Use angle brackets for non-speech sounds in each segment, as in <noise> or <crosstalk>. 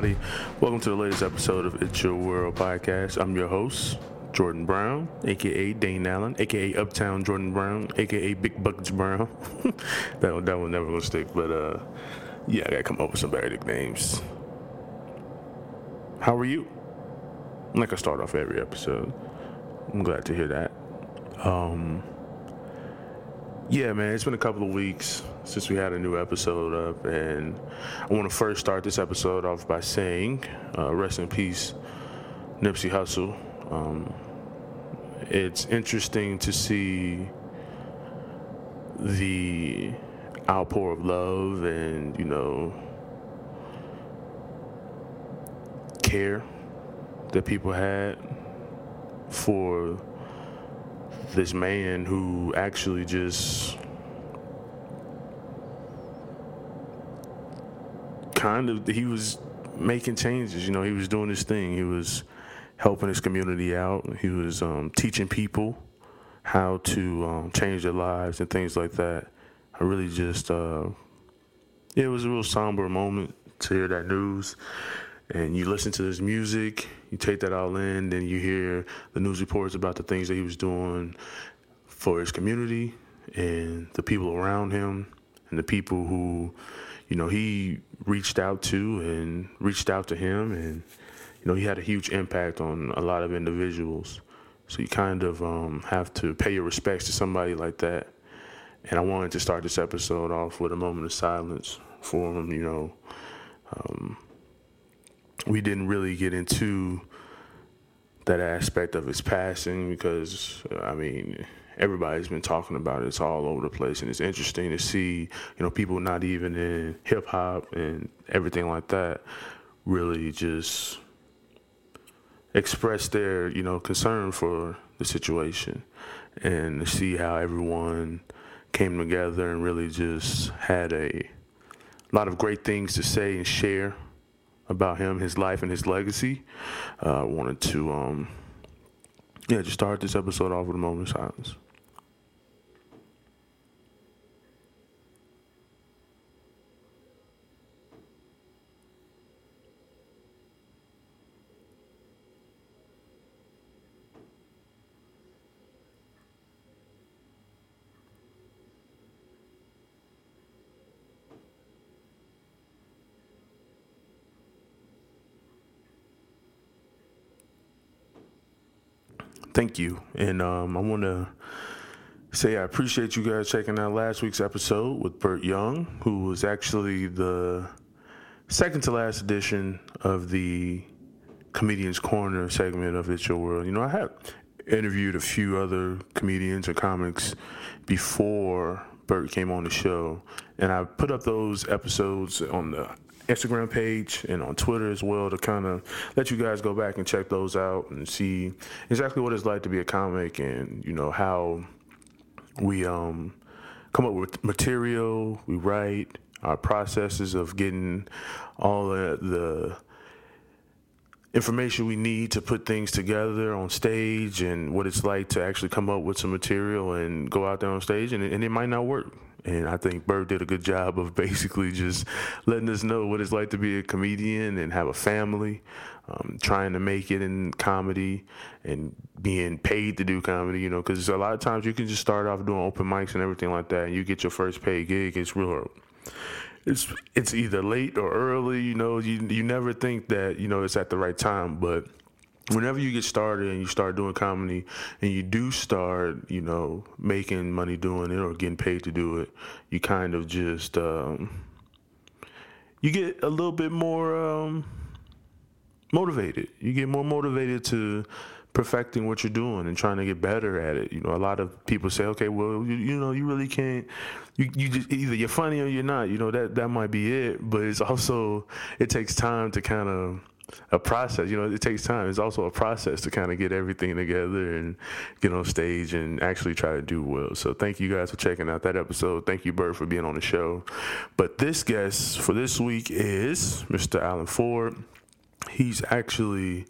everybody. Welcome to the latest episode of It's Your World podcast. I'm your host, Jordan Brown, aka Dane Allen, aka Uptown Jordan Brown, aka Big Buckets Brown. <laughs> that one, that one never gonna stick, but uh, yeah, I gotta come up with some better nicknames. How are you? Like I start off every episode. I'm glad to hear that. Um, yeah, man, it's been a couple of weeks since we had a new episode up, and I want to first start this episode off by saying, uh, rest in peace, Nipsey Hussle. Um, it's interesting to see the outpour of love and, you know, care that people had for this man who actually just kind of he was making changes you know he was doing his thing. He was helping his community out. He was um, teaching people how to um, change their lives and things like that. I really just uh, it was a real somber moment to hear that news. And you listen to his music, you take that all in, then you hear the news reports about the things that he was doing for his community and the people around him and the people who, you know, he reached out to and reached out to him and you know, he had a huge impact on a lot of individuals. So you kind of um, have to pay your respects to somebody like that. And I wanted to start this episode off with a moment of silence for him, you know. Um, we didn't really get into that aspect of his passing because I mean everybody's been talking about it. It's all over the place, and it's interesting to see you know people not even in hip hop and everything like that really just express their you know concern for the situation, and to see how everyone came together and really just had a lot of great things to say and share about him, his life, and his legacy. Uh, I wanted to, um, yeah, just start this episode off with a moment of silence. Thank you. And um, I want to say I appreciate you guys checking out last week's episode with Burt Young, who was actually the second to last edition of the Comedian's Corner segment of It's Your World. You know, I have interviewed a few other comedians or comics before Burt came on the show, and I put up those episodes on the Instagram page and on Twitter as well to kind of let you guys go back and check those out and see exactly what it's like to be a comic and you know how we um, come up with material, we write, our processes of getting all the, the information we need to put things together on stage and what it's like to actually come up with some material and go out there on stage and, and it might not work and I think Burt did a good job of basically just letting us know what it's like to be a comedian and have a family, um, trying to make it in comedy and being paid to do comedy, you know, because a lot of times you can just start off doing open mics and everything like that, and you get your first paid gig. It's real. It's it's either late or early, you know. You you never think that you know it's at the right time, but whenever you get started and you start doing comedy and you do start, you know, making money doing it or getting paid to do it, you kind of just um, you get a little bit more um, motivated. You get more motivated to perfecting what you're doing and trying to get better at it. You know, a lot of people say, okay, well, you, you know, you really can't. You, you just either you're funny or you're not. You know that that might be it, but it's also it takes time to kind of a process. You know, it takes time. It's also a process to kind of get everything together and get on stage and actually try to do well. So thank you guys for checking out that episode. Thank you, Burt, for being on the show. But this guest for this week is Mr. Alan Ford. He's actually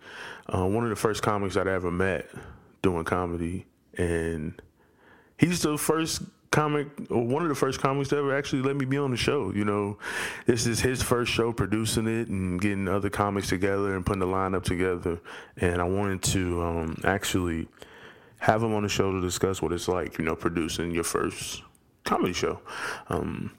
uh, one of the first comics that I ever met doing comedy, and he's the first comic, one of the first comics to ever actually let me be on the show. You know, this is his first show producing it and getting other comics together and putting the lineup together. And I wanted to um, actually have him on the show to discuss what it's like, you know, producing your first comedy show. Um,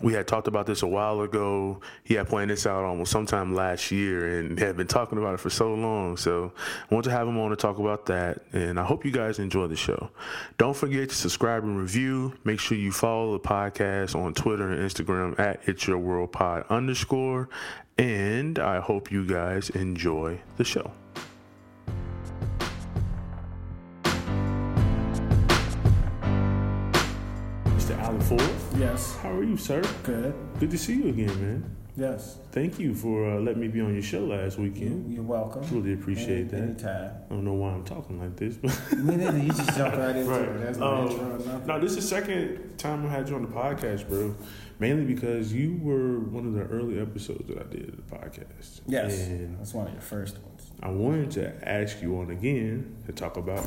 we had talked about this a while ago. He had planned this out almost sometime last year and had been talking about it for so long. So I want to have him on to talk about that. And I hope you guys enjoy the show. Don't forget to subscribe and review. Make sure you follow the podcast on Twitter and Instagram at It's Your World Pod underscore. And I hope you guys enjoy the show. Yes. How are you, sir? Good. Good to see you again, man. Yes. Thank you for uh, letting me be on your show last weekend. You're welcome. Really appreciate Any- that. Anytime. I don't know why I'm talking like this, but <laughs> Me neither. You just jumped right into right. it. That's no Um, intro or nothing. no, this is the second time I had you on the podcast, bro. Mainly because you were one of the early episodes that I did of the podcast. Yes. And That's one of your first ones. I wanted to ask you on again to talk about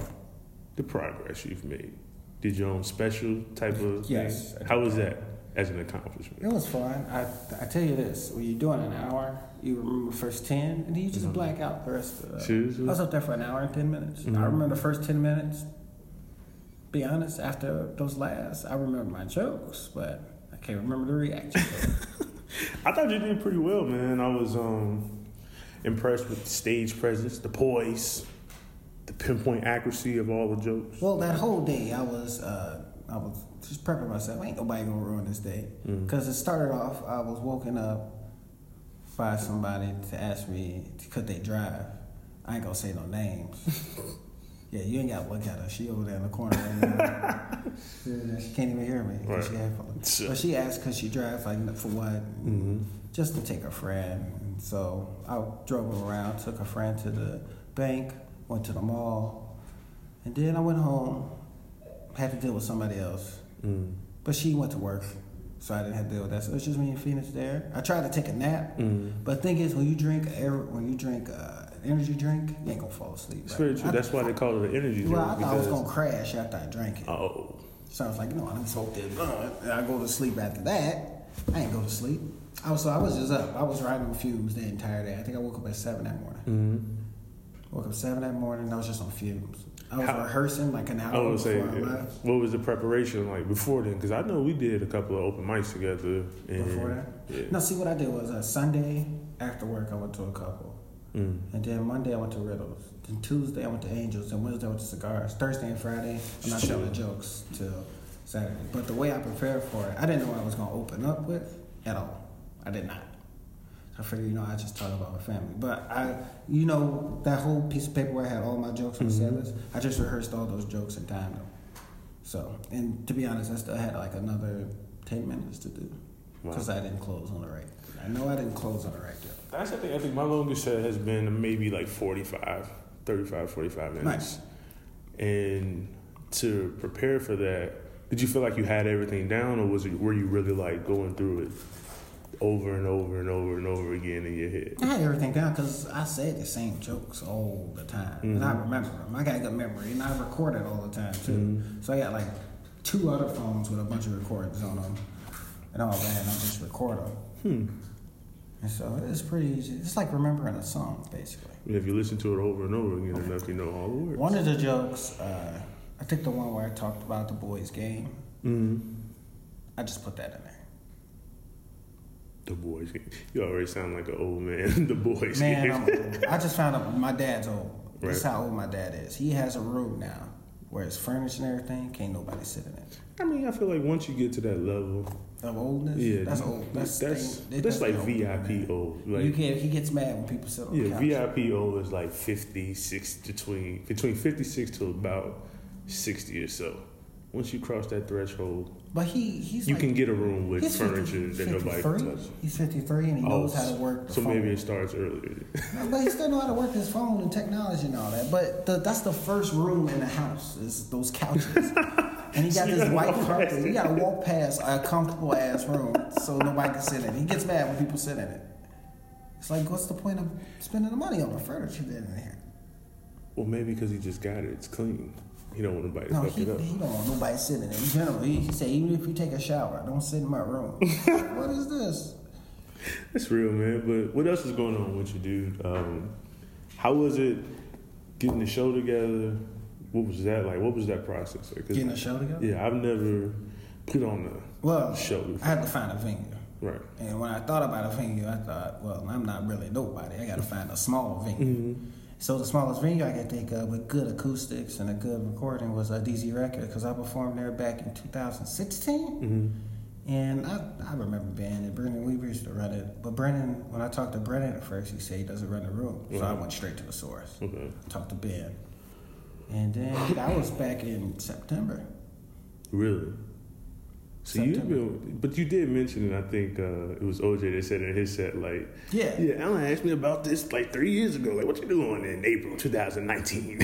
the progress you've made. Did your own special type of Yes, thing? How was that as an accomplishment? It was fun. I I tell you this: when you're doing an hour, you remember the first ten, and then you just black out the rest of it. Seriously? I was up there for an hour and ten minutes. Mhm. I remember the first ten minutes. Be honest, after those last, I remember my jokes, but I can't remember the reaction. <laughs> <laughs> I thought you did pretty well, man. I was um, impressed with the stage presence, the poise, the pinpoint accuracy of all the jokes. Well, that whole day, I was uh, I was just prepping myself. Ain't nobody gonna ruin this day because it started off. I was woken up by somebody to ask me could they drive. I ain't gonna say no names. <laughs> yeah, you ain't gotta look at her. She over there in the corner. Right now. <laughs> she can't even hear me. Right. She headphones. So- But she asked because she drives like for what? Mhm. Just to take a friend. And so I drove her around, took a friend to the bank, went to the mall, and then I went home. Had to deal with somebody else, Mm. but she went to work, so I didn't have to deal with that. So it's just me and Phoenix there. I tried to take a nap, Mm. but the thing is, when you drink when you drink uh, an energy drink, you ain't gonna fall asleep. It's right? very true. I- That's why they call it an energy drink. Well, I thought I was gonna crash after I drank it. Oh, So I was like, no, I'm smoke this blunt. And I go to sleep after that. I ain't go to sleep. I was so I was just up. I was riding on fumes the entire day. I think I woke up at seven that morning. mm. Woke up seven that morning. I was just on fumes. I was How- rehearsing like an I hour say, before I left. what was the preparation like before then? Because I know we did a couple of open mics together. And, Before that, yeah. no. See what I did was uh, Sunday after work I went to a couple, Mm. and then Monday I went to Riddles. Then Tuesday I went to Angels, and Wednesday I went to Cigars. Thursday and Friday I'm not telling jokes till Saturday. But the way I prepared for it, I didn't know what I was gonna open up with at all. I did not. I figured, you know, I just talk about my family. But I, you know, that whole piece of paper where I had all my jokes on the set list, I just rehearsed all those jokes in time though. So, and to be honest, I still had like another 10 minutes to do Wow. because I didn't close on the right. I know I didn't close on the right joke. That's the thing. I think my longest set has been maybe like 45, 35, 45 minutes. Nice. And to prepare for that, did you feel like you had everything down, or was it were you really like going through it over and over and over and over again in your head? I had everything down because I said the same jokes all the time, and I remember them. I got a good memory, and I record it all the time too. So I got like two other phones with a bunch of recordings on them, and all that, and I just record them. Hmm. And so it's pretty easy. It's like remembering a song, basically. If you listen to it over and over again enough, you know all the words. One of the jokes, uh, I think the one where I talked about the boys' game, Mm. I just put that in there. The boys. Game. You already sound like an old man. <laughs> the boys. Man, I'm old. I just found out my dad's old. This is how old my dad is. He has a room now where it's furnished and everything. Can't nobody sit in it. I mean, I feel like once you get to that level, Of oldness, yeah, that's old. That's that's thing- that's like old, VIP old. you Like can't. He gets mad when people sit on yeah. VIP old is like 56 between between 56 to about 60 or so. Once you cross that threshold, But he he's you like, can get a room with furniture 50 that nobody can 53. touch. He's fifty three and he oh, knows how to work. The so phone. maybe it starts earlier. But he still know how to work his phone and technology and all that. But the, that's the first room in the house is those couches. <laughs> and he got You this <laughs> white carpet. You got to walk past a comfortable ass room so nobody can sit in it. He gets mad when people sit in it. It's like, what's the point of spending the money on the furniture then in here? well, maybe because he just got it. It's clean. He don't want nobody to No, fuck he, it up. he don't want nobody sitting in. In general, he, he said even if you take a shower, don't sit in my room. <laughs> what is this? That's real, man. But what else is going on with you, dude? Um, how was it getting the show together? What was that like? What was that process? Like, Getting a show together. yeah, I've never put on a Well, show I had to find a venue. Right. And when I thought about a venue, I thought, well, I'm not really nobody. I got to find a small venue. So the smallest venue I could think of with good acoustics and a good recording was uh, a DZ Record because I performed there back in 2016. Mm-hmm. And I, I remember being there. Brendan Weaver used to run it. But Brendan, when I talked to Brendan at first, he said he doesn't run the room. So I mm-hmm. went straight to the source. Okay. Talked to Ben. And then that was back in September. Really? So you September. but you did mention it. I think uh, it was OJ that said in his set, like, Yeah. yeah, Alan asked me about this like three years ago. Like, what you doing in April 2019?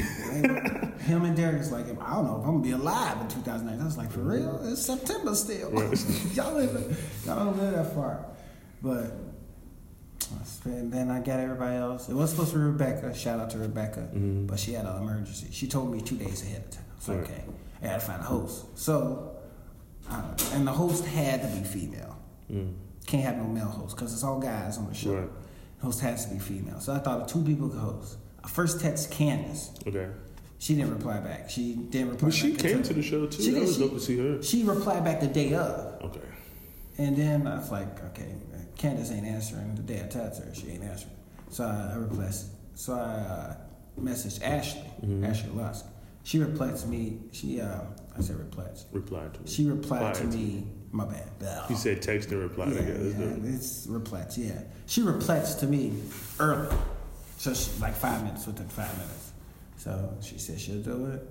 Him and Darius like, I don't know if I'm gonna be alive in 2019. I was like, for real? It's September still. <laughs> y'all, live, y'all don't live that far. But and then I got everybody else. It was supposed to be Rebecca. Shout out to Rebecca, but she had an emergency. She told me two days ahead of time. It's Right. okay, I had to find a host. So, uh, and the host had to be female. Can't have no male host because it's all guys on the show. Right. Host has to be female. So I thought of two people could host. I first text Candace. okay. She didn't reply back. She didn't reply But she came to the show too. She that did. was She- dope to see her. She replied back the day of. Okay. And then I was like, okay, Candace ain't answering. The day I text her, she ain't answering. So I, I replied. So I uh, messaged Ashley, Mm-hmm. Ashley Lusk. She replied to me. She, uh, I said replied. Replied to. it. She replied to Replied. me. My bad. Ugh. He said text and reply Yeah, together. Yeah, it's replets. Yeah, she replets to me early, so she, like five minutes within five minutes. So she said she'll do it.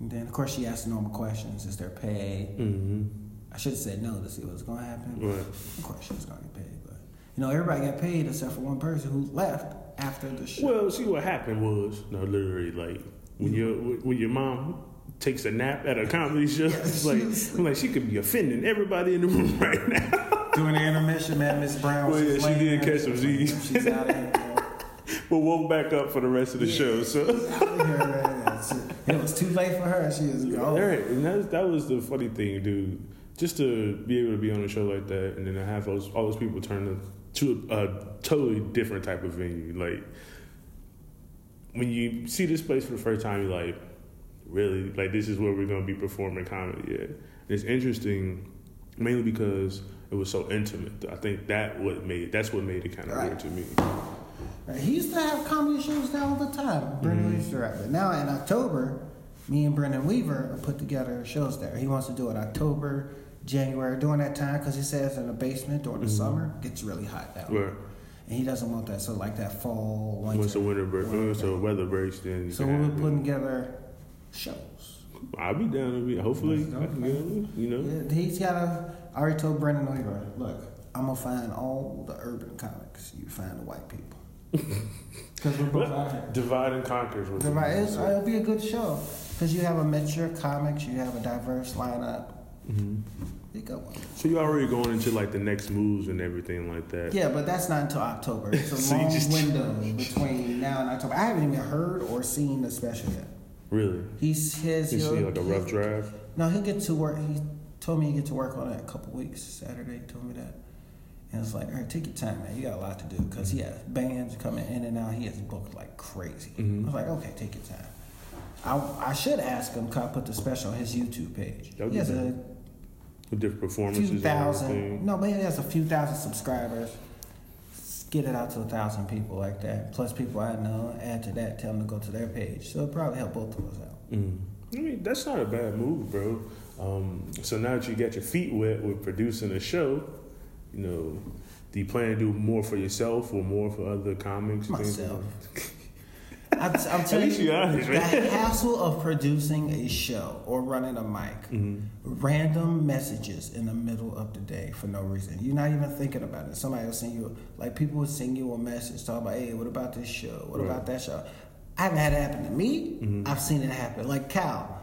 And then of course she asked the normal questions: Is there pay? Mm-hmm. I should have said no to see what was going to happen. Right. Of course she was going to get paid, but you know everybody got paid except for one person who left after the show. Well, see what happened was no, literally like when your when your mom takes a nap at a comedy show, <laughs> it's like I'm like she could be offending everybody in the room <laughs> right now. During the intermission, man, Miss Brown. Well, yeah, she did catch some Z's. She's out of here. but <laughs> woke back up for the rest of the show. So. Out of here, man. That's it. Was too late for her. She was All gone. right, and that, that was the funny thing, dude. Just to be able to be on a show like that, and then to have those all those people turn to a, a totally different type of venue. Like when you see this place for the first time, you're like, really, like this is where we're gonna be performing comedy at. It's interesting, mainly because it was so intimate. I think that what made that's what made it kind of Right. weird to me. Right, He used to have comedy shows there all the time. Brendan Mm-hmm. used to rap. But now in October, me and Brendan Weaver are put together shows there. He wants to do it October, January, during that time, because he says in the basement during the summer gets really hot down. Mm-hmm. Right. And he doesn't want that. So like that fall, winter. Once the winter break, winter once the weather breaks, then you So we have were putting together shows. I'll be down to be. Hopefully, I can get on. You know. Yeah, He's got a. I already told Brendan Weaver, look, I'm gonna find all the urban comics. You find the white people. <laughs> Because we're both out here. Divide and conquer. is what The you right, it's, say. it'll be a good show because you have a mature comics, you have a diverse lineup. Mhm. You go one. So you're already going into like the next moves and everything like that. Yeah, but that's not until October. It's a <laughs> So long just- window between now and October. I haven't even heard or seen the special yet. Really? He's his. You he'll- like a rough draft. No, he'll get to work. He told me he get to work on it a couple weeks. Saturday, he told me that. And it's like, all right, take your time, man. You got a lot to do because he has bands coming in and out. He has booked like crazy. Mhm. I was like, okay, take your time. I, I should ask him. Cause I put the special on his YouTube page. That would He has a different performances few thousand. No, but he has a few thousand subscribers. Get it out to a thousand people like that. Plus people I know. Add to that. Tell them to go to their page. So it'll probably help both of us out. Mm. I mean, that's not a bad move, bro. Um, so now that you got your feet wet with producing a show, you know, do you plan to do more for yourself or more for other comics? and things like Myself. I'm, <laughs> I'm telling you, honest, the hassle of producing a show or running a mic, Mm-hmm. random messages in the middle of the day for no reason. You're not even thinking about it. Somebody will send you, like people will send you a message talking about, hey, what about this show? What Right. about that show? I haven't had it happen to me. Mm-hmm. I've seen it happen. Like Cal.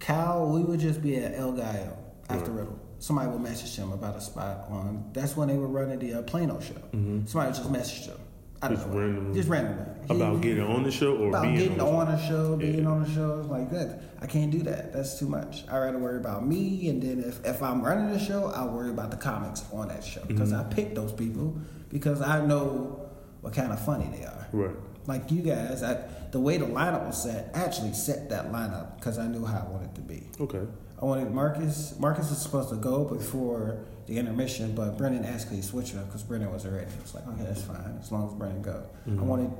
Cal, we would just be at El Gallo after Right. Riddle. Somebody would message him about a spot on. That's when they were running the uh, Plano show. Mm-hmm. Somebody just messaged him. I don't Just know. randomly? Just randomly. About He- getting on the show or about being getting on a show, being Yeah. on the show like that. I can't do that. That's too much. I rather worry about me, and then if, if I'm running the show, I'll worry about the comics on that show because Mm-hmm. I picked those people because I know what kind of funny they are. Right. Like you guys, I, the way the lineup was set, I actually set that lineup because I knew how I wanted it to be. Okay. I wanted Marcus. Marcus was supposed to go before the intermission, but Brendan asked me to switch it up because Brendan was ready. I was like, okay, that's fine as long as Brendan go. I wanted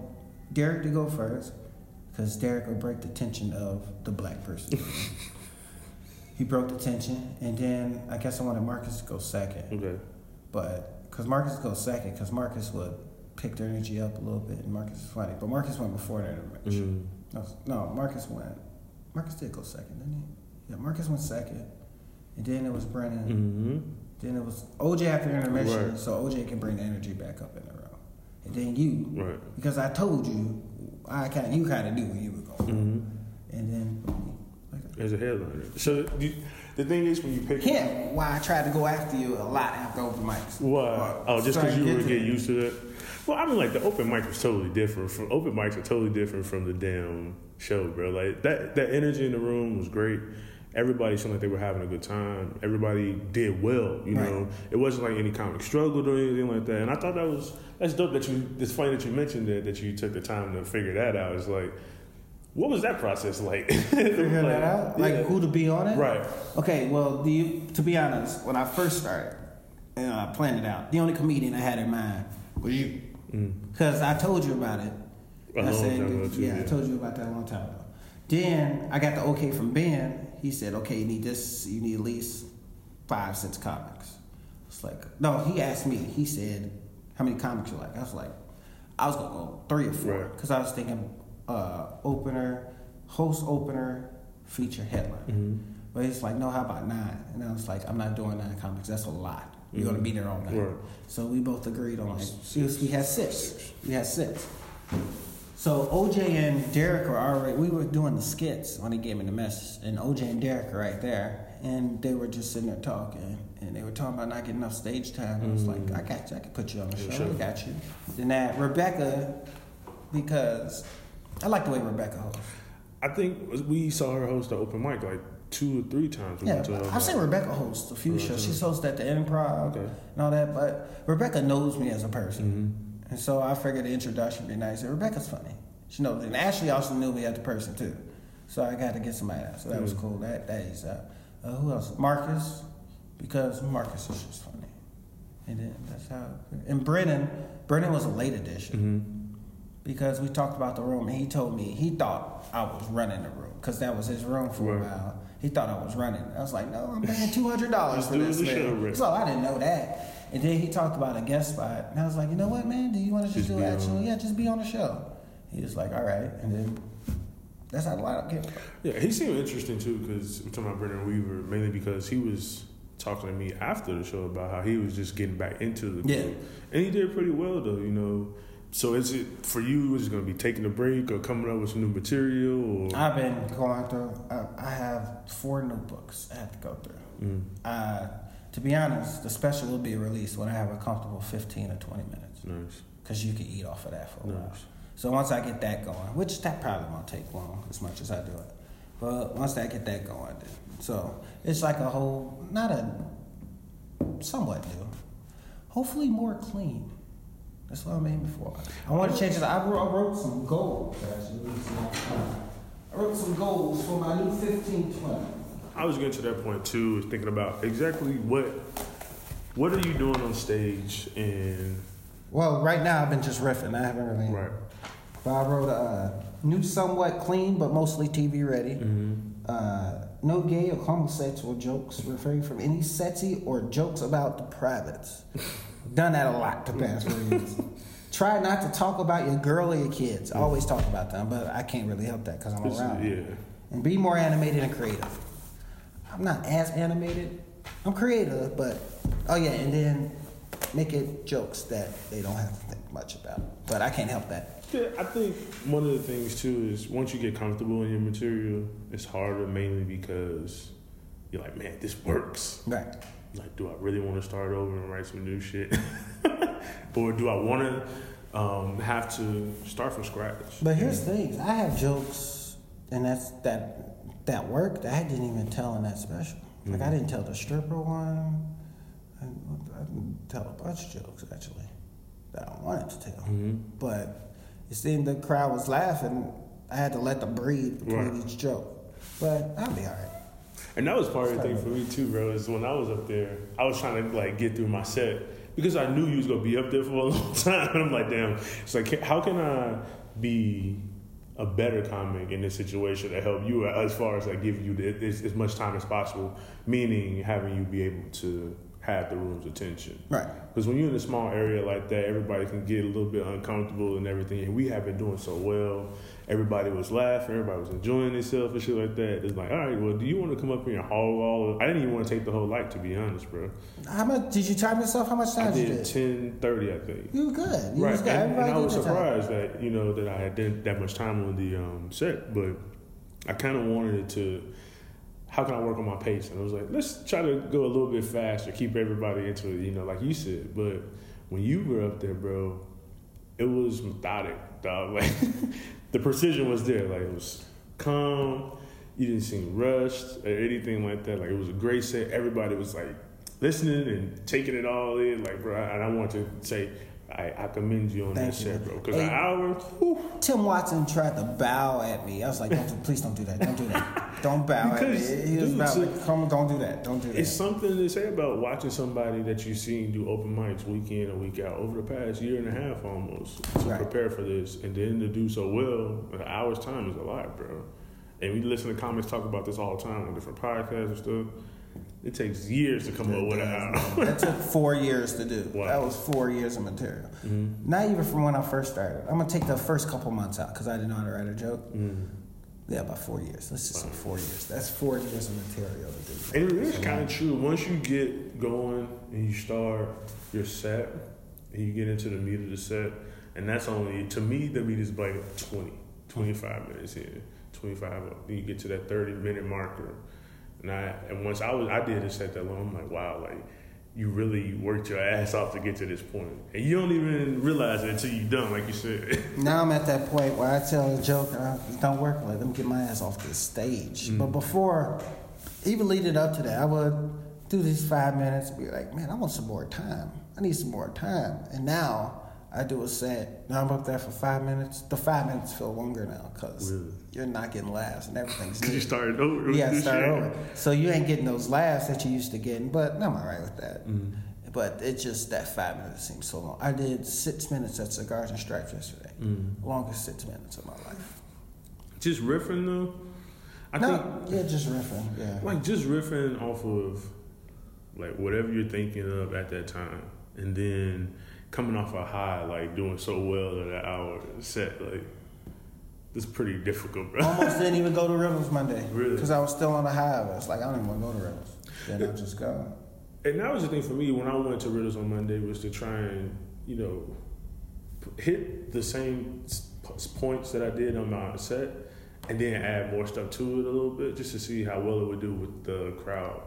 Derek to go first because Derek would break the tension of the black person. <laughs> he broke the tension, and then I guess I wanted Marcus to go second, Okay. but because Marcus goes second, because Marcus would pick the energy up a little bit, and Marcus is funny, but Marcus went before the intermission. Mm. No, no, Marcus went. Marcus did go second, didn't he? Yeah, Marcus went second, and then it was Brendan. Mm-hmm. Then it was OJ after intermission, Right. so OJ can bring the energy back up in the room. And then you, Right. because I told you, I kind you kind of knew where you were going. Mm-hmm. And then, like, As a headliner. So you, the thing is, when you pick him, why I tried to go after you a lot after open mics. Why? Oh, just because you were get used to that. Well, I mean, like the open mic was totally different. From open mics are totally different from the damn show, bro. Like that that energy in the room was great. Everybody seemed like they were having a good time. Everybody did well. You Right. know, it wasn't like any comic struggled or anything like that. And I thought that was that's dope. That you. It's funny that you mentioned that that you took the time to figure that out. It's like, what was that process like? <laughs> Figure that out, like yeah. who to be on it. Right. Okay, well, do you, to be honest, when I first started, and I planned it out, the only comedian I had in mind was you, because I told you about it. Mm. A I said, too, yeah, I told you about that a long time ago. Then I got the okay from Ben. He said, okay, you need this, you need at least five, cents comics. It's like, no, he asked me. He said, how many comics you like? I was like, I was gonna go three or four Right. because I was thinking uh, opener, host opener, feature headline. Mm-hmm. But he's like, no, how about nine? And I was like, I'm not doing nine comics. That's a lot. You're gonna be there all night. Mm-hmm. Right. So we both agreed on like was- we had six. We had six. So OJ and Derek were already. We were doing the skits when he gave me the message, and OJ and Derek are right there, and they were just sitting there talking, and they were talking about not getting enough stage time. I was like, I got you. I can put you on the show. sure. I got you. Then that Rebecca, because I like the way Rebecca hosts. I think we saw her host the open mic like two or three times. We Yeah, I've seen Rebecca host a few Right, shows. She's hosted at the Improv Okay. and all that, but Rebecca knows me as a person. Mm-hmm. And so I figured the introduction would be nice. And Rebecca's funny. She knows. And Ashley also knew me as a person, too. So I got to get somebody else. So that was Mm. cool. That, that is, uh, uh, who else? Marcus, because Marcus is just funny. And then that's how. And Brendan, Brendan was a late addition Mm-hmm. because we talked about the room and he told me he thought I was running the room because that was his room for a while. He thought I was running. I was like, no, I'm paying two hundred dollars for this. man." So I didn't know that. And then he talked about a guest spot, and I was like, you know what, man? Do you want to just, Just do be actual? on. Yeah, just be on the show. He was like, all right, and then that's how the lineup came. Yeah, he seemed interesting too because we're talking about Brendan Weaver mainly because he was talking to me after the show about how he was just getting back into the Yeah. group. and he did pretty well though, you know. So is it for you? Is it going to be taking a break or coming up with some new material? Or I've been going through. I, I have four notebooks I have to go through. Mm, Uh, to be honest, the special will be released when I have a comfortable fifteen or twenty minutes. nice, because you can eat off of that for a while. So once I get that going, which that probably won't take long as much as I do it, but once I get that going, then so it's like a whole not a somewhat new, hopefully more clean. That's what I'm aiming for. I want to change it. I wrote, I wrote some goals actually. Let me see. I wrote some goals for my new fifteen twenty. I was getting to that point too, thinking about exactly what what are you doing on stage and Well, right now I've been just riffing. I haven't really. right. But I wrote a new, somewhat clean, but mostly TV ready. Mm-hmm. Uh, no gay or homosexual jokes referring from any sexy or jokes about the privates. Done that a lot the past few years. <laughs> Try not to talk about your girl or your kids. I always talk about them, but I can't really help that because I'm around. yeah. And be more animated and creative. I'm not as animated. I'm creative, but oh yeah, and then make it jokes that they don't have to think much about. But I can't help that. Yeah, I think one of the things too is once you get comfortable in your material, it's harder mainly because you're like, man, this works. Right. Like, do I really want to start over and write some new shit, <laughs> or do I want to um, have to start from scratch. But here's the thing: I have jokes, and that's that that worked, I didn't even tell in that special. Like I mm. didn't tell the stripper one. I, I didn't tell a bunch of jokes actually that I wanted to tell, mm-hmm. but it seemed the crowd was laughing. I had to let them breathe between Right. each joke, but I'll be all right. And that was part of the thing for me too, bro. Is when I was up there, I was trying to like get through my set because I knew you was gonna be up there for a long <laughs> time. And I'm like, damn. It's like, how can I be a better comic in this situation to help you as far as like give you the, as, as much time as possible, meaning having you be able to have the room's attention. Right. Because when you're in a small area like that, everybody can get a little bit uncomfortable and everything. And we have been doing so well. Everybody was laughing. Everybody was enjoying themselves and shit like that. It's like, all right, well, do you want to come up here and haul all of I didn't even want to take the whole light, to be honest, bro. How much did you time yourself? How much time I did you did do? 10 30, I think. You were good. You right. was good. And, and I was their time. surprised that, you know, that I had that much time on the um, set. But I kind of wanted it to, how can I work on my pace? And I was like, let's try to go a little bit faster, keep everybody into it, you know, like you said. But when you were up there, bro, it was methodic, dog. <laughs> Like the precision was there. Like it was calm. You didn't seem rushed or anything like that. Like it was a great set. Everybody was like listening and taking it all in. Like, bro, and I want to say, I, I commend you on Thank that you. set, bro. Because Hey. an hour, whew, Tim Watson tried to bow at me. I was like, don't, do- please don't do that. Don't do that. Don't bow Because, at me. He was dude, so- like, come, don't do that. Don't do that. it's something to say about watching somebody that you've seen do open mics week in and week out over the past year and a half almost to Right. prepare for this, and then to do so well. An hour's time is a lot, bro. And we listen to comics talk about this all the time on different podcasts and stuff. It takes years to come up with an hour. that took four years to do. Wow. That was four years of material. Mm-hmm. Not even from when I first started. I'm gonna take the first couple months out because I didn't know how to write a joke. Mm-hmm. Yeah, about four years. Let's just say four years. That's four years of material to do. And it is kind of true. Once you get going and you start your set, and you get into the meat of the set, and that's only, to me, the meat is like 20, 25 minutes in. 25, you get to that 30 minute marker. And I, and once I was, I did a set that long, I'm like, wow, like, you really worked your ass off to get to this point. And you don't even realize it until you're done, like you said. <laughs> Now I'm at that point where I tell a joke, uh, it don't work. Let them get my ass off this stage. But before, even leading up to that, I would do these five minutes and be like, man, I want some more time. I need some more time. And now I do a set. Now I'm up there for five minutes. The five minutes feel longer now because Really? You're not getting laughs and everything's <laughs> Because you started over. Gotta <laughs> start shit. over. So you ain't getting those laughs that you used to getting, but I'm all right with that. Mm-hmm. But it just that five minutes seems so long. I did six minutes at Cigars and Stripes yesterday. Mm-hmm. Longest six minutes of my life. Just riffing, though. I no, think yeah, just riffing. Yeah. like just riffing off of like whatever you're thinking of at that time and then coming off a high like doing so well at an hour set like it's pretty difficult bro Almost didn't even go to Reynolds Monday. Really? Because I was still on the high. I was like, I don't even want to go to Reynolds. Then I just go. and that was the thing for me when i went to riddles on monday was to try and you know hit the same points that i did on my set and then add more stuff to it a little bit just to see how well it would do with the crowd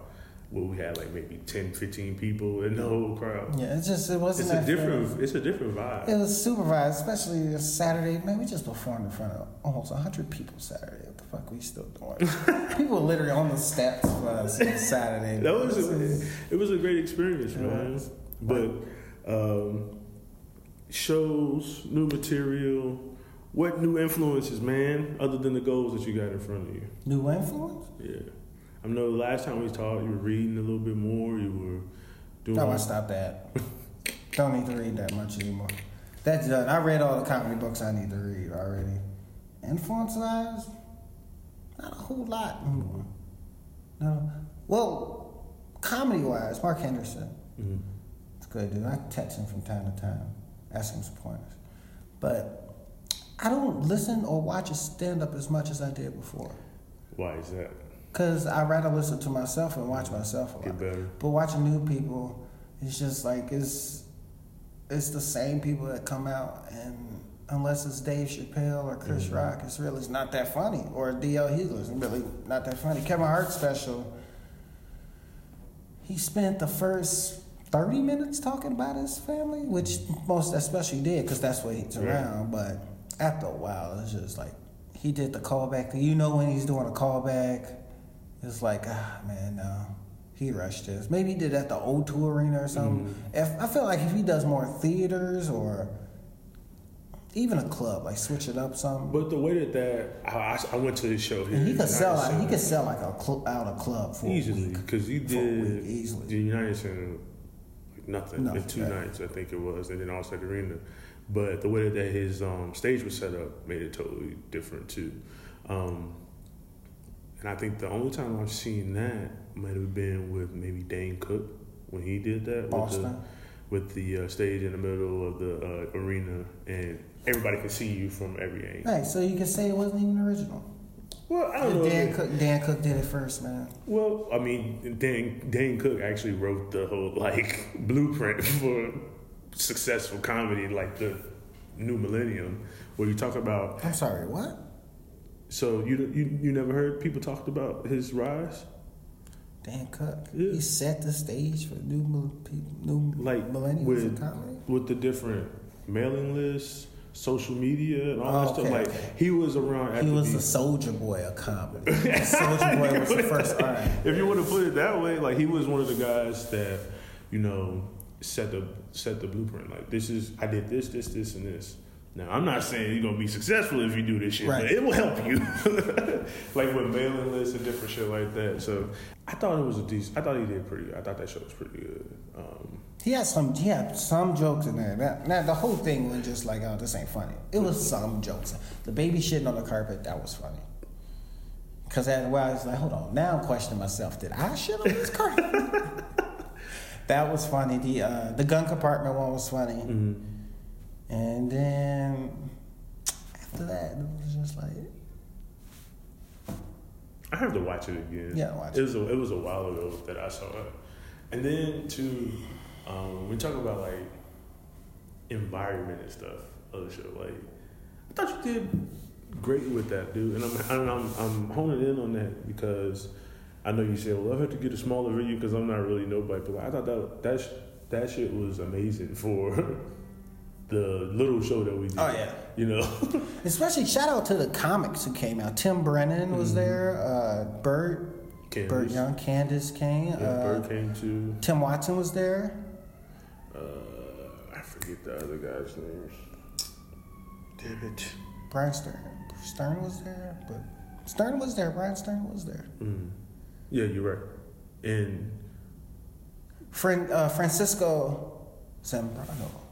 where we had like maybe 10 15 people in the whole crowd Yeah, it's just it wasn't It's a different. It's a different vibe. It was super supervised, especially Saturday. Man, we just performed in front of almost 100 people Saturday. What the fuck we still doing? <laughs> people were literally on the steps for us on Saturday. That was a, it was a great experience, man. was. But um, shows, new material. What new influences, man? Other than the goals that you got in front of you. New influence? Yeah, I know. The last time we talked, you were reading a little bit more. You were doing. No, I stopped that. <laughs> Don't need to read that much anymore. That's done. I read all the comedy books I need to read already. Influence wise, not a whole lot anymore. No. Well, comedy wise, Mark Henderson. Mhm. It's good dude. I text him from time to time, ask him some pointers. But I don't listen or watch a stand up as much as I did before. Why is that? Cause I rather listen to myself and watch myself a lot. Get better. But watching new people, it's just like it's it's the same people that come out, and unless it's Dave Chappelle or Chris Mm-hmm. Rock, it's really not that funny. Or D.L. Hughley, it's really not that funny. Kevin Hart special. He spent the first thirty minutes talking about his family, which most especially did because that's what he's around. But after a while, it's just like he did the callback. You know when he's doing a callback, it's like ah man, no. He rushed this. Maybe he did at the O2 Arena or something. Mm-hmm. If I feel like if he does more theaters or even a club, like switch it up some. But the way that that I, I- went to his show here. And he could sell out. He could sell like a cl- out a club for easily because he did easily. the United Center like nothing, Nothing, in two nights I think it was, and then also the arena. But the way that his um, stage was set up made it totally different too. Um, and I think the only time I've seen that might have been with maybe Dane Cook when he did that Boston. with the with the uh, stage in the middle of the uh, arena, and everybody can see you from every angle. Right, so you can say it wasn't even original. Well, I don't know. Dane Cook, Dane Cook did it first, man. Well, I mean, Dane, Dane Cook actually wrote the whole like <laughs> blueprint for successful comedy, like the new millennium, where you talk about. I'm sorry, what? So you you you never heard people talked about his rise, Dane Cook. Yeah. He set the stage for new new like millennials with comedy. with the different mailing lists, social media, and all Oh, that stuff. Like okay. he was around. He was the Soulja Boy of comedy. <laughs> Soulja Boy was the first. <laughs> If you want to put it that way, like he was one of the guys that, you know, set the set the blueprint. Like this is I did this, this, this, and this. Now I'm not saying you're gonna be successful if you do this shit, Right. but it will help you. <laughs> like with mailing lists and different shit like that. So I thought it was a decent. I thought he did pretty. good. I thought that show was pretty good. Um, He had some. He had some jokes in there. Now, now the whole thing was just like, oh, this ain't funny. It was some jokes. The baby shitting on the carpet that was funny. Cause that, well, I was like, hold on. Now I'm questioning myself. Did I shit on this carpet? <laughs> that was funny. The uh, the gun compartment one was funny. Mm-hmm. And then after that, it was just like, I have to watch it again. Yeah, watch it. was a, it was a while ago that I saw it, and then to um, when we talk about like environment and stuff of the show, like I thought you did great with that, dude. And I'm and I'm, I'm honing in on that because I know you said, well, I have to get a smaller venue because I'm not really nobody, but I thought that that sh- that shit was amazing <laughs> for the little show that we did. Oh, yeah. you know. <laughs> especially shout out to the comics who came out. Tim Brennan was there. Uh, Bert, Bert Young, Candace came. Yeah, uh, Bird came too. Tim Watson was there. Uh, I forget the other guy's name. Damn it. Brian Stern. Stern was there, but Stern was there. Brian Stern was there. Mm. Yeah, you're right. And Fran, uh, Francisco Zambrano.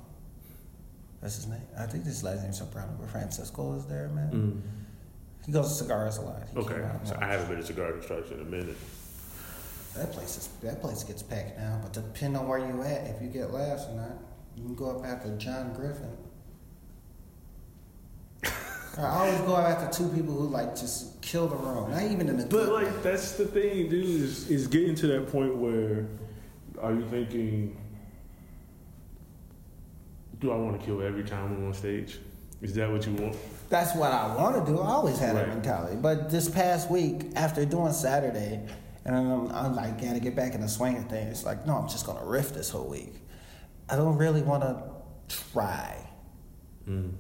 That's his name. I think his last name name's Zambrano, but Francisco is there, man. mm, He goes to cigars a lot. He okay, so I haven't been to Cigar Construction in a minute. That place is that place gets packed now, but depending on where you at, if you get laughs or not, you can go up after John Griffin. <laughs> I always go after two people who like just kill the room. Not even in the But like that's the thing, dude. Is is getting to that point where are you thinking, do I want to kill every time I'm on stage? Is that what you want? That's what I want to do. I always had that mentality. But this past week, after doing Saturday, and I'm, I'm like, gotta get back in the swing of things. It's like, no, I'm just gonna riff this whole week. I don't really want to try. Mm.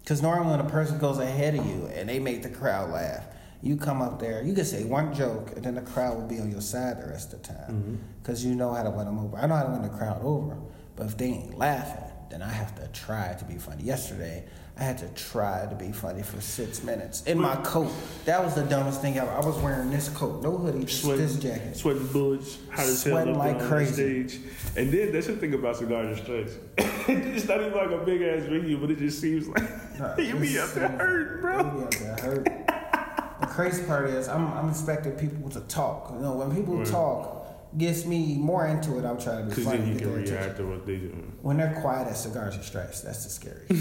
Because normally when a person goes ahead of you and they make the crowd laugh, you come up there, you can say one joke, and then the crowd will be on your side the rest of the time. Mhm. Because you know how to win them over. I know how to win the crowd over, but if they ain't laughing, then I have to try to be funny. Yesterday, I had to try to be funny for six minutes in my coat. That was the dumbest thing ever. I was wearing this coat, no hoodie, just Sweating, this jacket. sweating bullets, hot as hell Sweating up like crazy. stage. And then that's the thing about Cigars and Stripes. <laughs> it's not even like a big ass venue, but it just seems like Nah, <laughs> you be up there hurting, bro. you be up there hurt. the crazy part is I'm, I'm expecting people to talk. You know, when people Right. talk, gets me more into it. I'm trying to be Because funny. then you can react to what they do. When they're quiet at cigars and stripes, that's the scary. <laughs>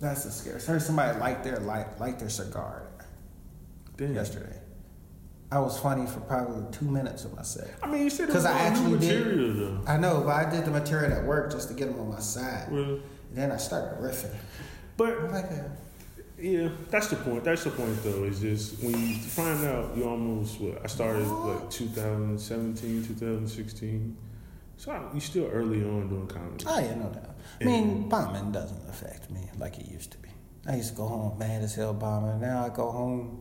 that's the scary. I heard somebody light their light light their cigar Damn. yesterday. I was funny for probably two minutes of my set. I mean, you said it 'Cause was I actually did. material, though. I know, but I did the material at work just to get them on my side. Well, And then I started riffing. but I'm like, uh, Yeah, that's the point. That's the point, though. Is just when you find out you almost what I started like 2017, 2016. So I, you still early on doing comedy. Oh yeah, no doubt. I mean, bombing doesn't affect me like it used to be. I used to go home mad as hell bombing. Now I go home,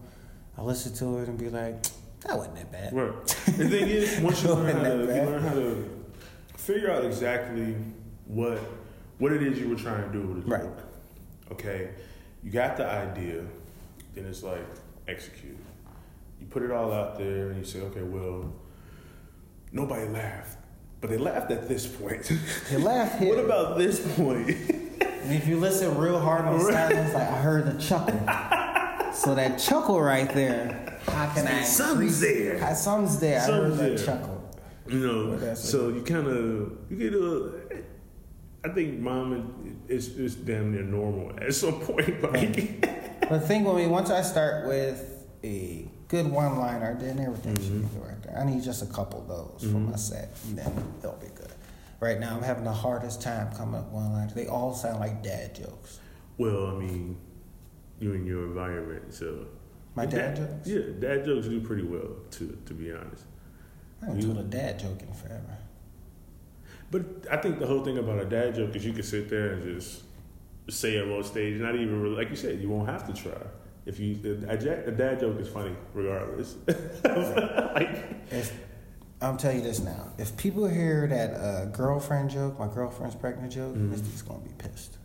I listen to it and be like, that wasn't that bad. Right. The thing is, <laughs> once you learn how to, you learn how to figure out exactly what what it is you were trying to do with a joke. Right. Okay, you got the idea, then it's like execute. You put it all out there, and you say, okay, well, nobody laughed, but they laughed at this point. They laughed <laughs> here. what about this point? And if you listen real hard on <laughs> the silence, like I heard the chuckle. so that chuckle right there, how can I Something's increase- there. How- Something's there. I Something's heard that there. chuckle. You know, so you kind of you get a. I think mom is is damn near normal at some point. <laughs> Like, But the thing with me, once I start with a good one liner, then everything should mm-hmm. be right there. I need just a couple of those for my mm-hmm. set, and then it'll be good. Right now, I'm having the hardest time coming up with one liners. They all sound like dad jokes. well, I mean, you in your environment, so My dad jokes? Yeah, dad jokes do pretty well. To to be honest, I haven't You- told a dad joke in forever. But I think the whole thing about a dad joke is you can sit there and just say it on stage, not even really, like you said, you won't have to try. If you a, a dad joke is funny regardless. <laughs> like, If I'm telling you this now, if people hear that uh, girlfriend joke, my girlfriend's pregnant joke, Mhm. Misty's gonna be pissed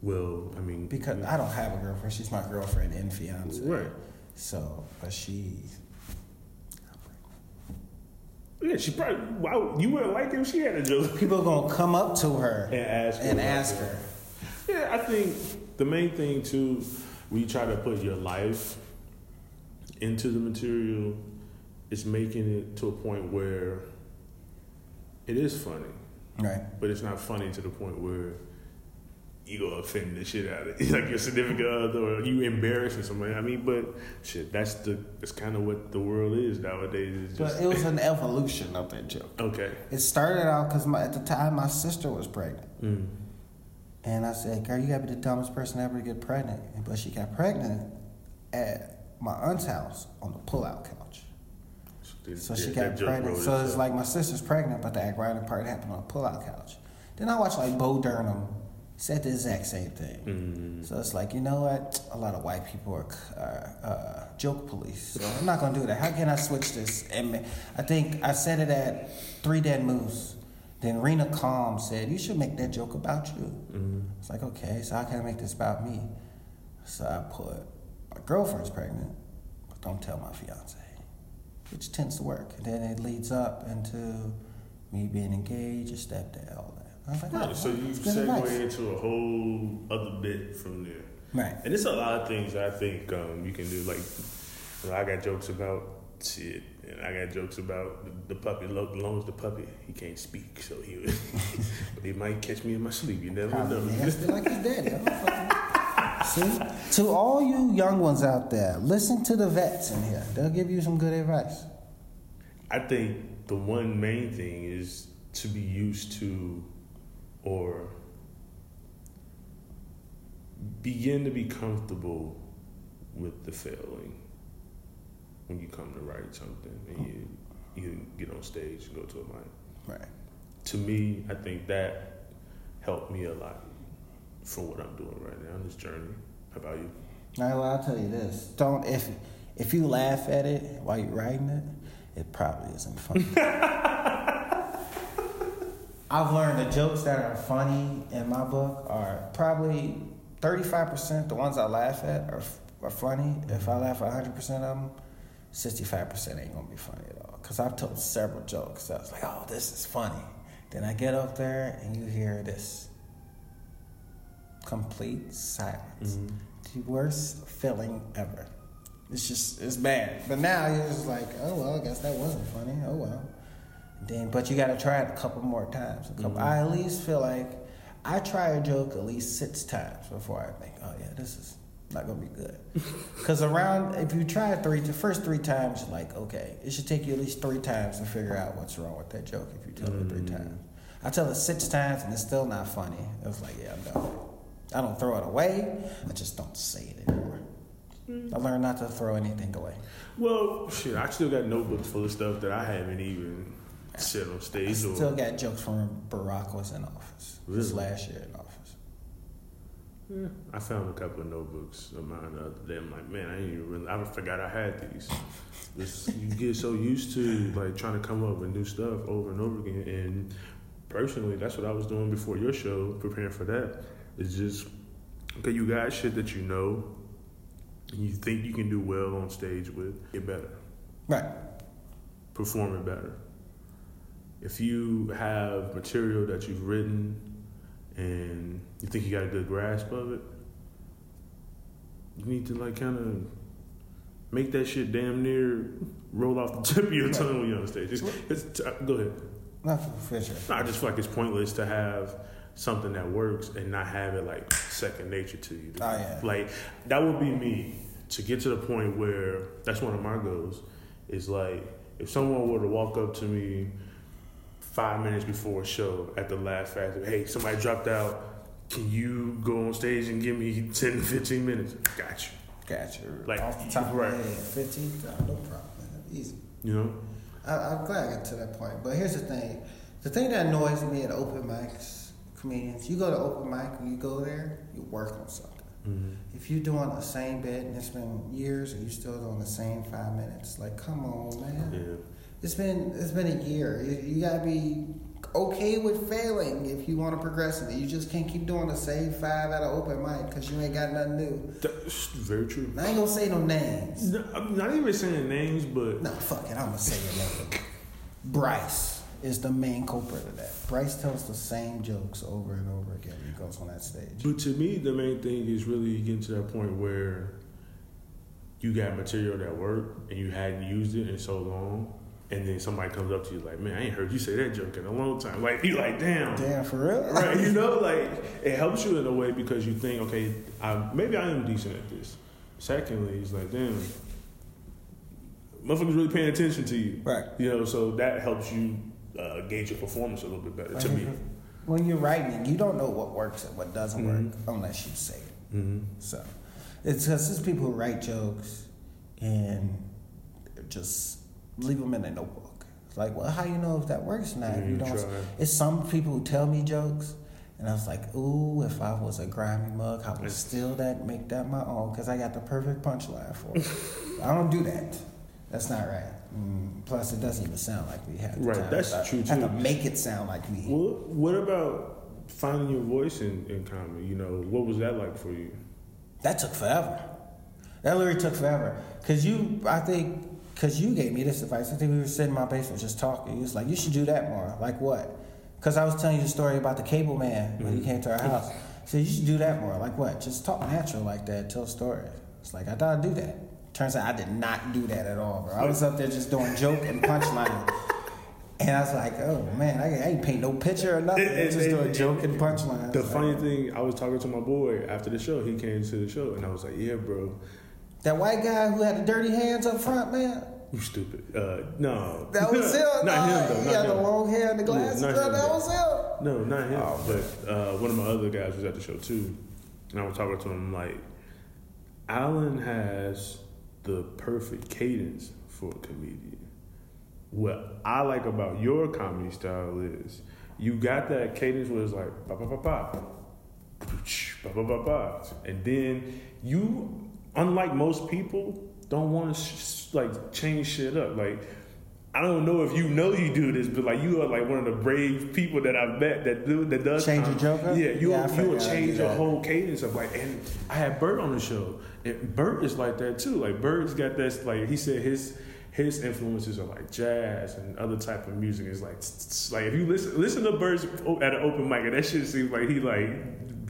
well, I mean, because I don't have a girlfriend. She's my girlfriend and fiance. right. So, but she, Yeah, she probably. Wow, you wouldn't like it if she had a joke people are gonna come up to her and ask her and ask it. her. Yeah, I think the main thing too, we try to put your life into the material, is making it to a point where it is funny, Right. but it's not funny to the point where you gonna offend the shit out of it, like your significant other, or you embarrassing somebody. I mean, but shit, that's the that's kind of what the world is nowadays. It's But it was an evolution of that joke. okay. It started out because at the time my sister was pregnant. Mm. And I said, girl, you gotta be the dumbest person ever to get pregnant. But she got pregnant at my aunt's house on the pull-out couch. So she got pregnant. So it's like my sister's pregnant, but the aggravating part happened on a pull-out couch. Then I watched like Bo Burnham said the exact same thing. Mm. So it's like, you know what? A lot of white people are uh, uh, joke police. So I'm not gonna do that. How can I switch this? And I think I said it at Three Dead Moose. Then Rena Calm said, you should make that joke about you. Mm. It's like, okay, so how can I make this about me? So I put, my girlfriend's pregnant, but don't tell my fiance, which tends to work. And then it leads up into me being engaged, a stepdad, all that. I was like, Right, oh, so you that's good advice. segue into a whole other bit from there. Right. And it's a lot of things I think um, you can do. Like, you know, I got jokes about shit, and I got jokes about the, the puppy. As long as the puppy, he can't speak, so he but <laughs> he might catch me in my sleep. You never Probably know. like his daddy. I don't fucking- See, to all you young ones out there, listen to the vets in here. They'll give you some good advice. I think the one main thing is to be used to, or begin to be comfortable with the failing when you come to write something and you you get on stage and go to a mic. Right. To me, I think that helped me a lot for what I'm doing right now in this journey. How about you? Well, I'll tell you this: don't if if you laugh at it while you're writing it, it probably isn't funny. <laughs> I've learned the jokes that are funny in my book are probably 35% the ones I laugh at are, are funny. If I laugh at 100% of them, 65% ain't gonna be funny at all. Because I've told several jokes. I was like, oh, this is funny. Then I get up there and you hear this complete silence. Mm-hmm. The worst feeling ever. It's just, it's bad. But now you're just like, oh, well, I guess that wasn't funny. Oh, well. Then, but you got to try it a couple more times. A couple, I at least feel like I try a joke at least six times before I think, oh yeah, this is not gonna be good. <laughs> Because around, if you try it three, the first three times, you're like, okay, it should take you at least three times to figure out what's wrong with that joke. If you tell it three times, I tell it six times and it's still not funny. It was like, yeah, I'm done. I don't throw it away. I just don't say it anymore. Mm. I learned not to throw anything away. Well, shit, I still got notebooks full of stuff that I haven't even said on stage. I still or. got jokes from Barack was in office. This Really? last year in office. Yeah, I found a couple of notebooks of mine the other day. I'm like, man, I ain't even really. I forgot I had these. You get so used to like trying to come up with new stuff over and over again. And personally, that's what I was doing before your show, preparing for that. It's just okay. You got shit that you know, and you think you can do well on stage with. Get better. Right. perform it better. If you have material that you've written and you think you got a good grasp of it, you need to like kind of make that shit damn near roll off the <laughs> tip of your tongue when you're on stage. It's, it's, uh, go ahead. Not for, for sure. I just feel like it's pointless to have something that works and not have it like second nature to you. Oh, yeah. Like that would be me to get to the point where that's one of my goals. Is like if someone were to walk up to me five minutes before a show at the Laugh Factory, hey, somebody dropped out. Can you go on stage and give me 10, <laughs> 15 minutes? Got you. Got you. Like, Off the top of my head, 15? No, no problem. man. Easy. You know? I, I'm glad I got to that point. But here's the thing. The thing that annoys me at open mics, comedians, you go to open mic, when you go there, you work on something. Mm-hmm. If you're doing the same bit and it's been years and you're still doing the same five minutes, like come on, man. Yeah. It's been it's been a year. You, you gotta be okay with failing if you want to progress in it. You just can't keep doing the same five at an open mic because you ain't got nothing new. That's very true. I ain't gonna say no names. No, I'm not even saying names, but No, fuck it. I'm gonna say your name. <laughs> Bryce is the main culprit of that. Bryce tells the same jokes over and over again. when He goes on that stage. But to me, the main thing is really getting to that point where you got material that worked and you hadn't used it in so long, and then somebody comes up to you like, "Man, I ain't heard you say that joke in a long time." Like you like, "Damn." Damn, for real? Right, <laughs> you know, like it helps you in a way because you think, okay, I, maybe I am decent at this. Secondly, it's like, damn, motherfuckers really paying attention to you, Right. You know, so that helps you uh, gauge your performance a little bit better. To me, When you're writing, you don't know what works and what doesn't Mhm. work unless you say it. mm-hmm. So it's because there's people who write jokes and just leave them in a notebook. It's like, well, how you know if that works or not? Yeah, you don't. try. It's some people who tell me jokes, and I was like, ooh, if I was a grimy mug, I would It's- steal that, make that my own, because I got the perfect punchline for it. <laughs> I don't do that. That's not right. Mm, plus, it doesn't even sound like me half the Right, time. that's I, true, I have too. to make it sound like me. Well, what about finding your voice in, in comedy? You know, what was that like for you? That took forever. That literally took forever. Cause you, I think, cause you gave me this advice. I think we were sitting in my basement just talking. You was like, you should do that more. Like what? Cause I was telling you the story about the cable man when he mm-hmm. came to our house. He said you should do that more. Like what? Just talk natural like that. Tell a story. It's like I thought I'd do that. Turns out I did not do that at all, bro. I was up there just doing joke and punchline. And I was like, oh man, I, I ain't paint no picture or nothing. And- <laughs> just and- doing joke and punchline. The funny thing, I was talking to my boy after the show. He came to the show, and I was like, "Yeah, bro, That white guy who had the dirty hands up front, man. you stupid." Uh, no, That was <laughs> him. not dog. him though. He had him. the long hair and the glasses. him, that though. was him. No, not him. Oh, but uh, one of my other guys was at the show too, and I was talking to him like, Alan has the perfect cadence for a comedian. What I like about your comedy style is you got that cadence where it's like ba ba ba ba, ba ba ba ba, and then you, unlike most people, don't want to sh- like change shit up. Like I don't know if you know you do this, but like you are like one of the brave people that I've met that do that does Change your comedy. joke? Yeah, you Yeah, I you'll change your whole cadence of like. And I had Burt on the show, and Burt is like that too. Like Burt's got that like he said his his influences are like jazz and other type of music. It's like like if you listen listen to Burt's at an open mic, and that shit seems like he like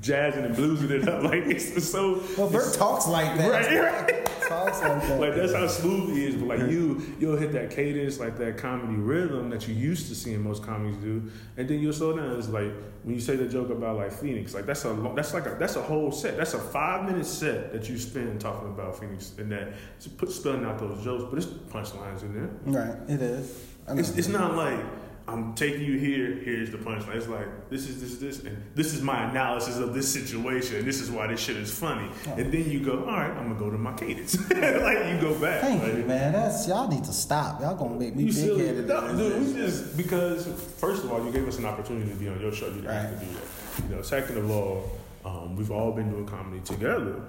jazzing and bluesing it up. <laughs> Like it's so. Well, Burt talks like that. Right, right. <laughs> talks like that. like that's how smooth he is. But like you, you'll hit that cadence, like that comedy rhythm that you used to seeing most comedies do, and then you'll slow down. It's like when you say the joke about like Phoenix, like that's a that's like a that's a whole set. That's a five minute set that you spend talking about Phoenix, and that put spelling out those jokes, but it's punchlines in there. Right, it is. It's, it's not like I'm taking you here. Here's the punchline. It's like this is this this, and this is my analysis of this situation. And this is why this shit is funny. And then you go, all right, I'm gonna go to my cadence. <laughs> like you go back. Thank like, you, man. That's y'all need to stop. Y'all gonna make me big headed. No, dude, we just because first of all, you gave us an opportunity to be on your show. You didn't have to do that. You know. Second of all, um, we've all been doing comedy together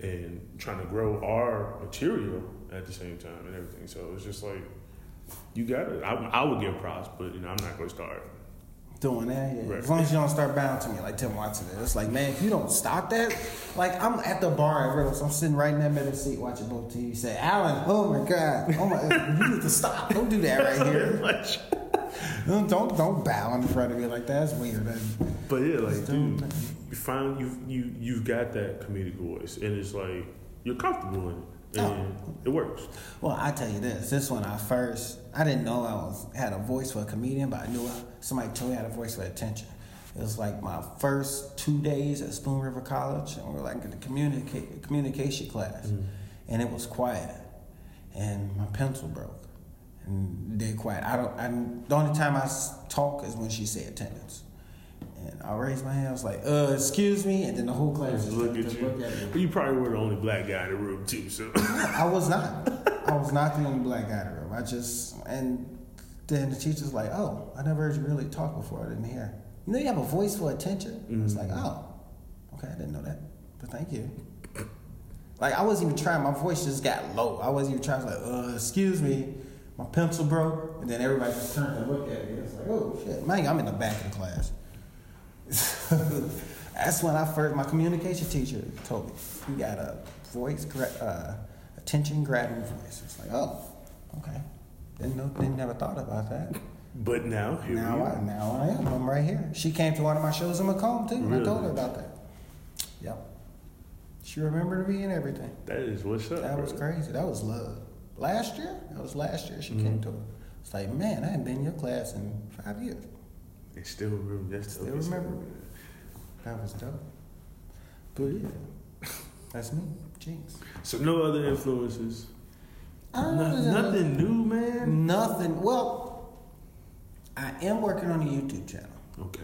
and trying to grow our material at the same time and everything. So it's just like you got it. I, I would give props, but you know, I'm not going to start. doing that. Yeah. Right. As long as you don't start bowing to me like Tim Watson did. It's like, man, if you don't stop that, like I'm at the bar at Riddles, I'm sitting right in that middle seat watching both TV. Say, Alan, oh my God, oh my, you need to stop. Don't do that right here. <laughs> Don't don't, bow in front of me like that. That's weird. man. But yeah, like dude, you find you you you've got that comedic voice, and it's like you're comfortable in it, Oh. and it works. Well, I tell you this. This when I first, I didn't know I was had a voice for a comedian, but I knew I, somebody told me I had a voice for attention. It was like my first two days at Spoon River College, and we were like in the communicate communication class, mm-hmm. and it was quiet, and my pencil broke, and dead quiet. I don't. I, the only time I talk is when she say attendance. I raised my hand. I was like, "Uh, excuse me," and then the whole class just Look looked- at you. looked at me. But you probably were the only black guy in the room too. So <laughs> I was not. <laughs> I was not the only black guy in the room. I just and then the teacher's like, "Oh, I never heard you really talk before. I didn't hear. You know, you have a voice for attention." It's like, "Oh, okay, I didn't know that, but thank you." Like I wasn't even trying. My voice just got low. I wasn't even trying. I was like, "Uh, excuse me." My pencil broke, and then everybody just turned and looked at me. It's like, "Oh shit, man! I'm in the back of the class." <laughs> That's when I first, my communication teacher told me, you got a voice, uh, attention grabbing voice. It's like, oh, okay. Didn't know, didn't never thought about that. But now here now we I, are. now I am. I'm right here. She came to one of my shows in Macomb too, and I told her about that. Yep. She remembered me and everything. That is what's up. That was crazy. That was love. Last year? That was last year she Mm-hmm. came to her. It's like, man, I hadn't been in your class in five years. And still remember. That's Still dope remember. That was dope. But yeah, that's me, Jinx. So no other influences. I don't No- know, nothing new, man. Nothing. Well, I am working on a YouTube channel. Okay.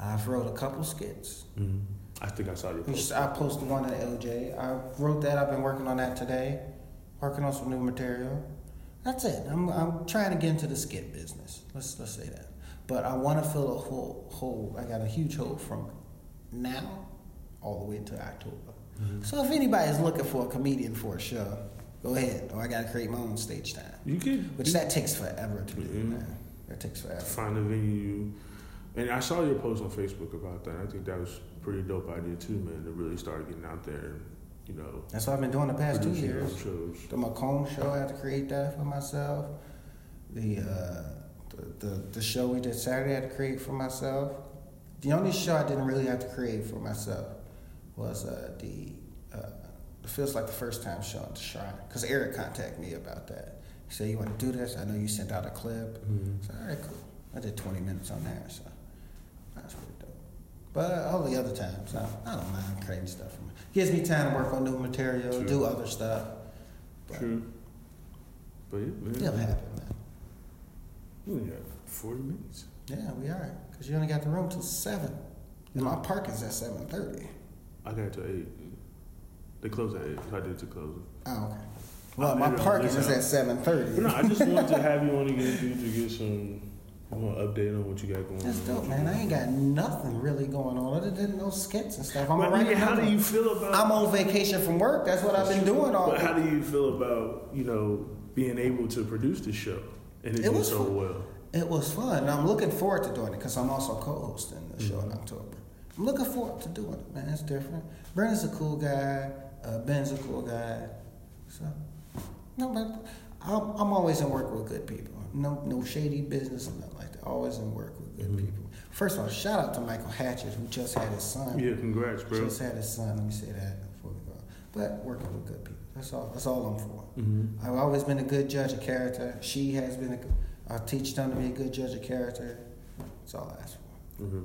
I've wrote a couple skits. hmm I think I saw your post. I posted one at LJ. I wrote that. I've been working on that today. Working on some new material. That's it. I'm, I'm trying to get into the skit business. Let's let's say that. But I want to fill a whole hole. I got a huge hole from now all the way to October. So if anybody's looking for a comedian for a show, go ahead. Or I got to create my own stage time, You could which that takes forever to do. Mhm. Man, that takes forever. find a venue. And I saw your post on Facebook about that. I think that was a pretty dope idea too, man. To really start getting out there, and, you know, That's what I've been doing the past two years. shows. The Macomb show, I had to create that for myself. The, uh, the, the show we did Saturday, I had to create for myself. The only show I didn't really have to create for myself was uh, the uh, it feels like the first time show at the Shrine because Eric contacted me about that. He said, "You want to do this? I know you sent out a clip." Mhm. So all right, cool. I did 20 minutes on there, so that's pretty dope. But all the other times, I, I don't mind creating stuff. For me. Gives me time to work on new material, True. do other stuff. But True. But yeah, man. It'll happen, man. We got forty minutes. Yeah, we are. Because you only got the room till 7. And my parking's at 7.30. I got to eight. They close at eight. I did to close. Oh, okay. Well, my maybe I'll parking is at But no, 7.30. I just wanted to <laughs> have you on again, dude, to get some more update on what you got going That's on. That's dope, man. I ain't got nothing really going on other than those skits and stuff. I'm But, right how do you feel about? I'm on vacation from work. That's what I've been doing all But how do you feel about you know being able to produce the show and it, It was so fun. well? It was fun. I'm looking forward to doing it because I'm also co-hosting the show in October. I'm looking forward to doing it, man. It's different. Brendan's a cool guy. Uh, Ben's a cool guy. So, no, but I'm, I'm always in work with good people. No, no shady business or nothing like that. Always in work with good people. First of all, shout out to Michael Hatchett who just had his son. Yeah, congrats, bro. Just had his son. Let me say that before we go. But working with good people. That's all. That's all I'm for. Mm-hmm. I've always been a good judge of character. She has been. A, I teach them to be a good judge of character. That's all I ask for. Mm-hmm.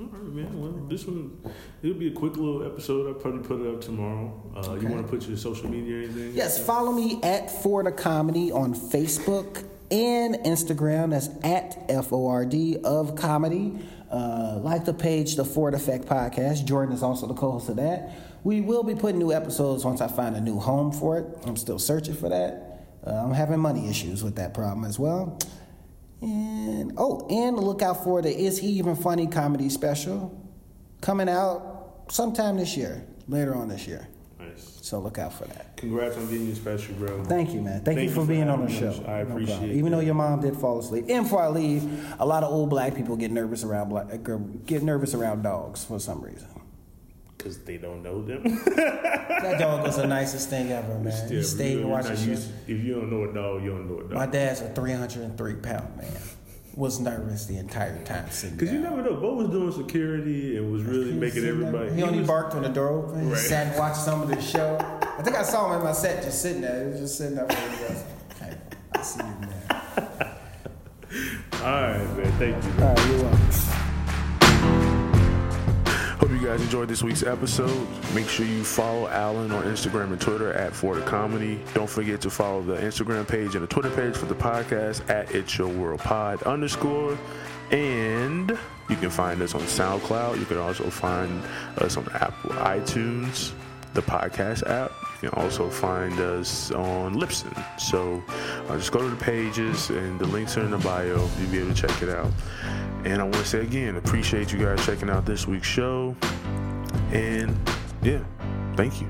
All right, man. Well, this one it'll be a quick little episode. I'll probably put it up tomorrow. Uh, Okay. You want to put your social media or anything? Yes, follow me at For the Comedy on Facebook, and Instagram. That's at F O R D of comedy. Uh, like the page, the Ford Effect Podcast. Jordan is also the co host of that. We will be putting new episodes once I find a new home for it. I'm still searching for that. Uh, I'm having money issues with that problem as well. And oh, and look out for the Is He Even Funny comedy special coming out sometime this year, later on this year. Nice. So look out for that. Congrats on being your special, bro. Thank you, man. Thank, Thank you for you for being on the show. us. I appreciate problem. it. Even though your mom did fall asleep. And before I leave, a lot of old black people get nervous around black, uh, get nervous around dogs for some reason. Because they don't know them. <laughs> That dog was the nicest thing ever, man. Still, he stayed you're and watched the show. If you don't know a dog, you don't know a dog. My dad's a 303 pound man. Was nervous the entire time sitting Because you never know. Bo was doing security and was really making sitting there. everybody. He only was- barked when the door opened. He Right. sat and watched some of the <laughs> show. I think I saw him in my set just sitting there. He was just sitting there for the rest. Okay, I see you, man. <laughs> All right, man. Thank you. All right, you're welcome. Guys enjoyed this week's episode. Make sure you follow Alan on Instagram and Twitter at the Comedy. Don't forget to follow the Instagram page and the Twitter page for the podcast at It's Your World Pod underscore. And you can find us on SoundCloud. You can also find us on Apple iTunes, the podcast app. You can also find us on Libsyn. So uh, just go to the pages and the links are in the bio. You'll be able to check it out. And I want to say again, appreciate you guys checking out this week's show. And yeah, thank you.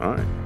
All right.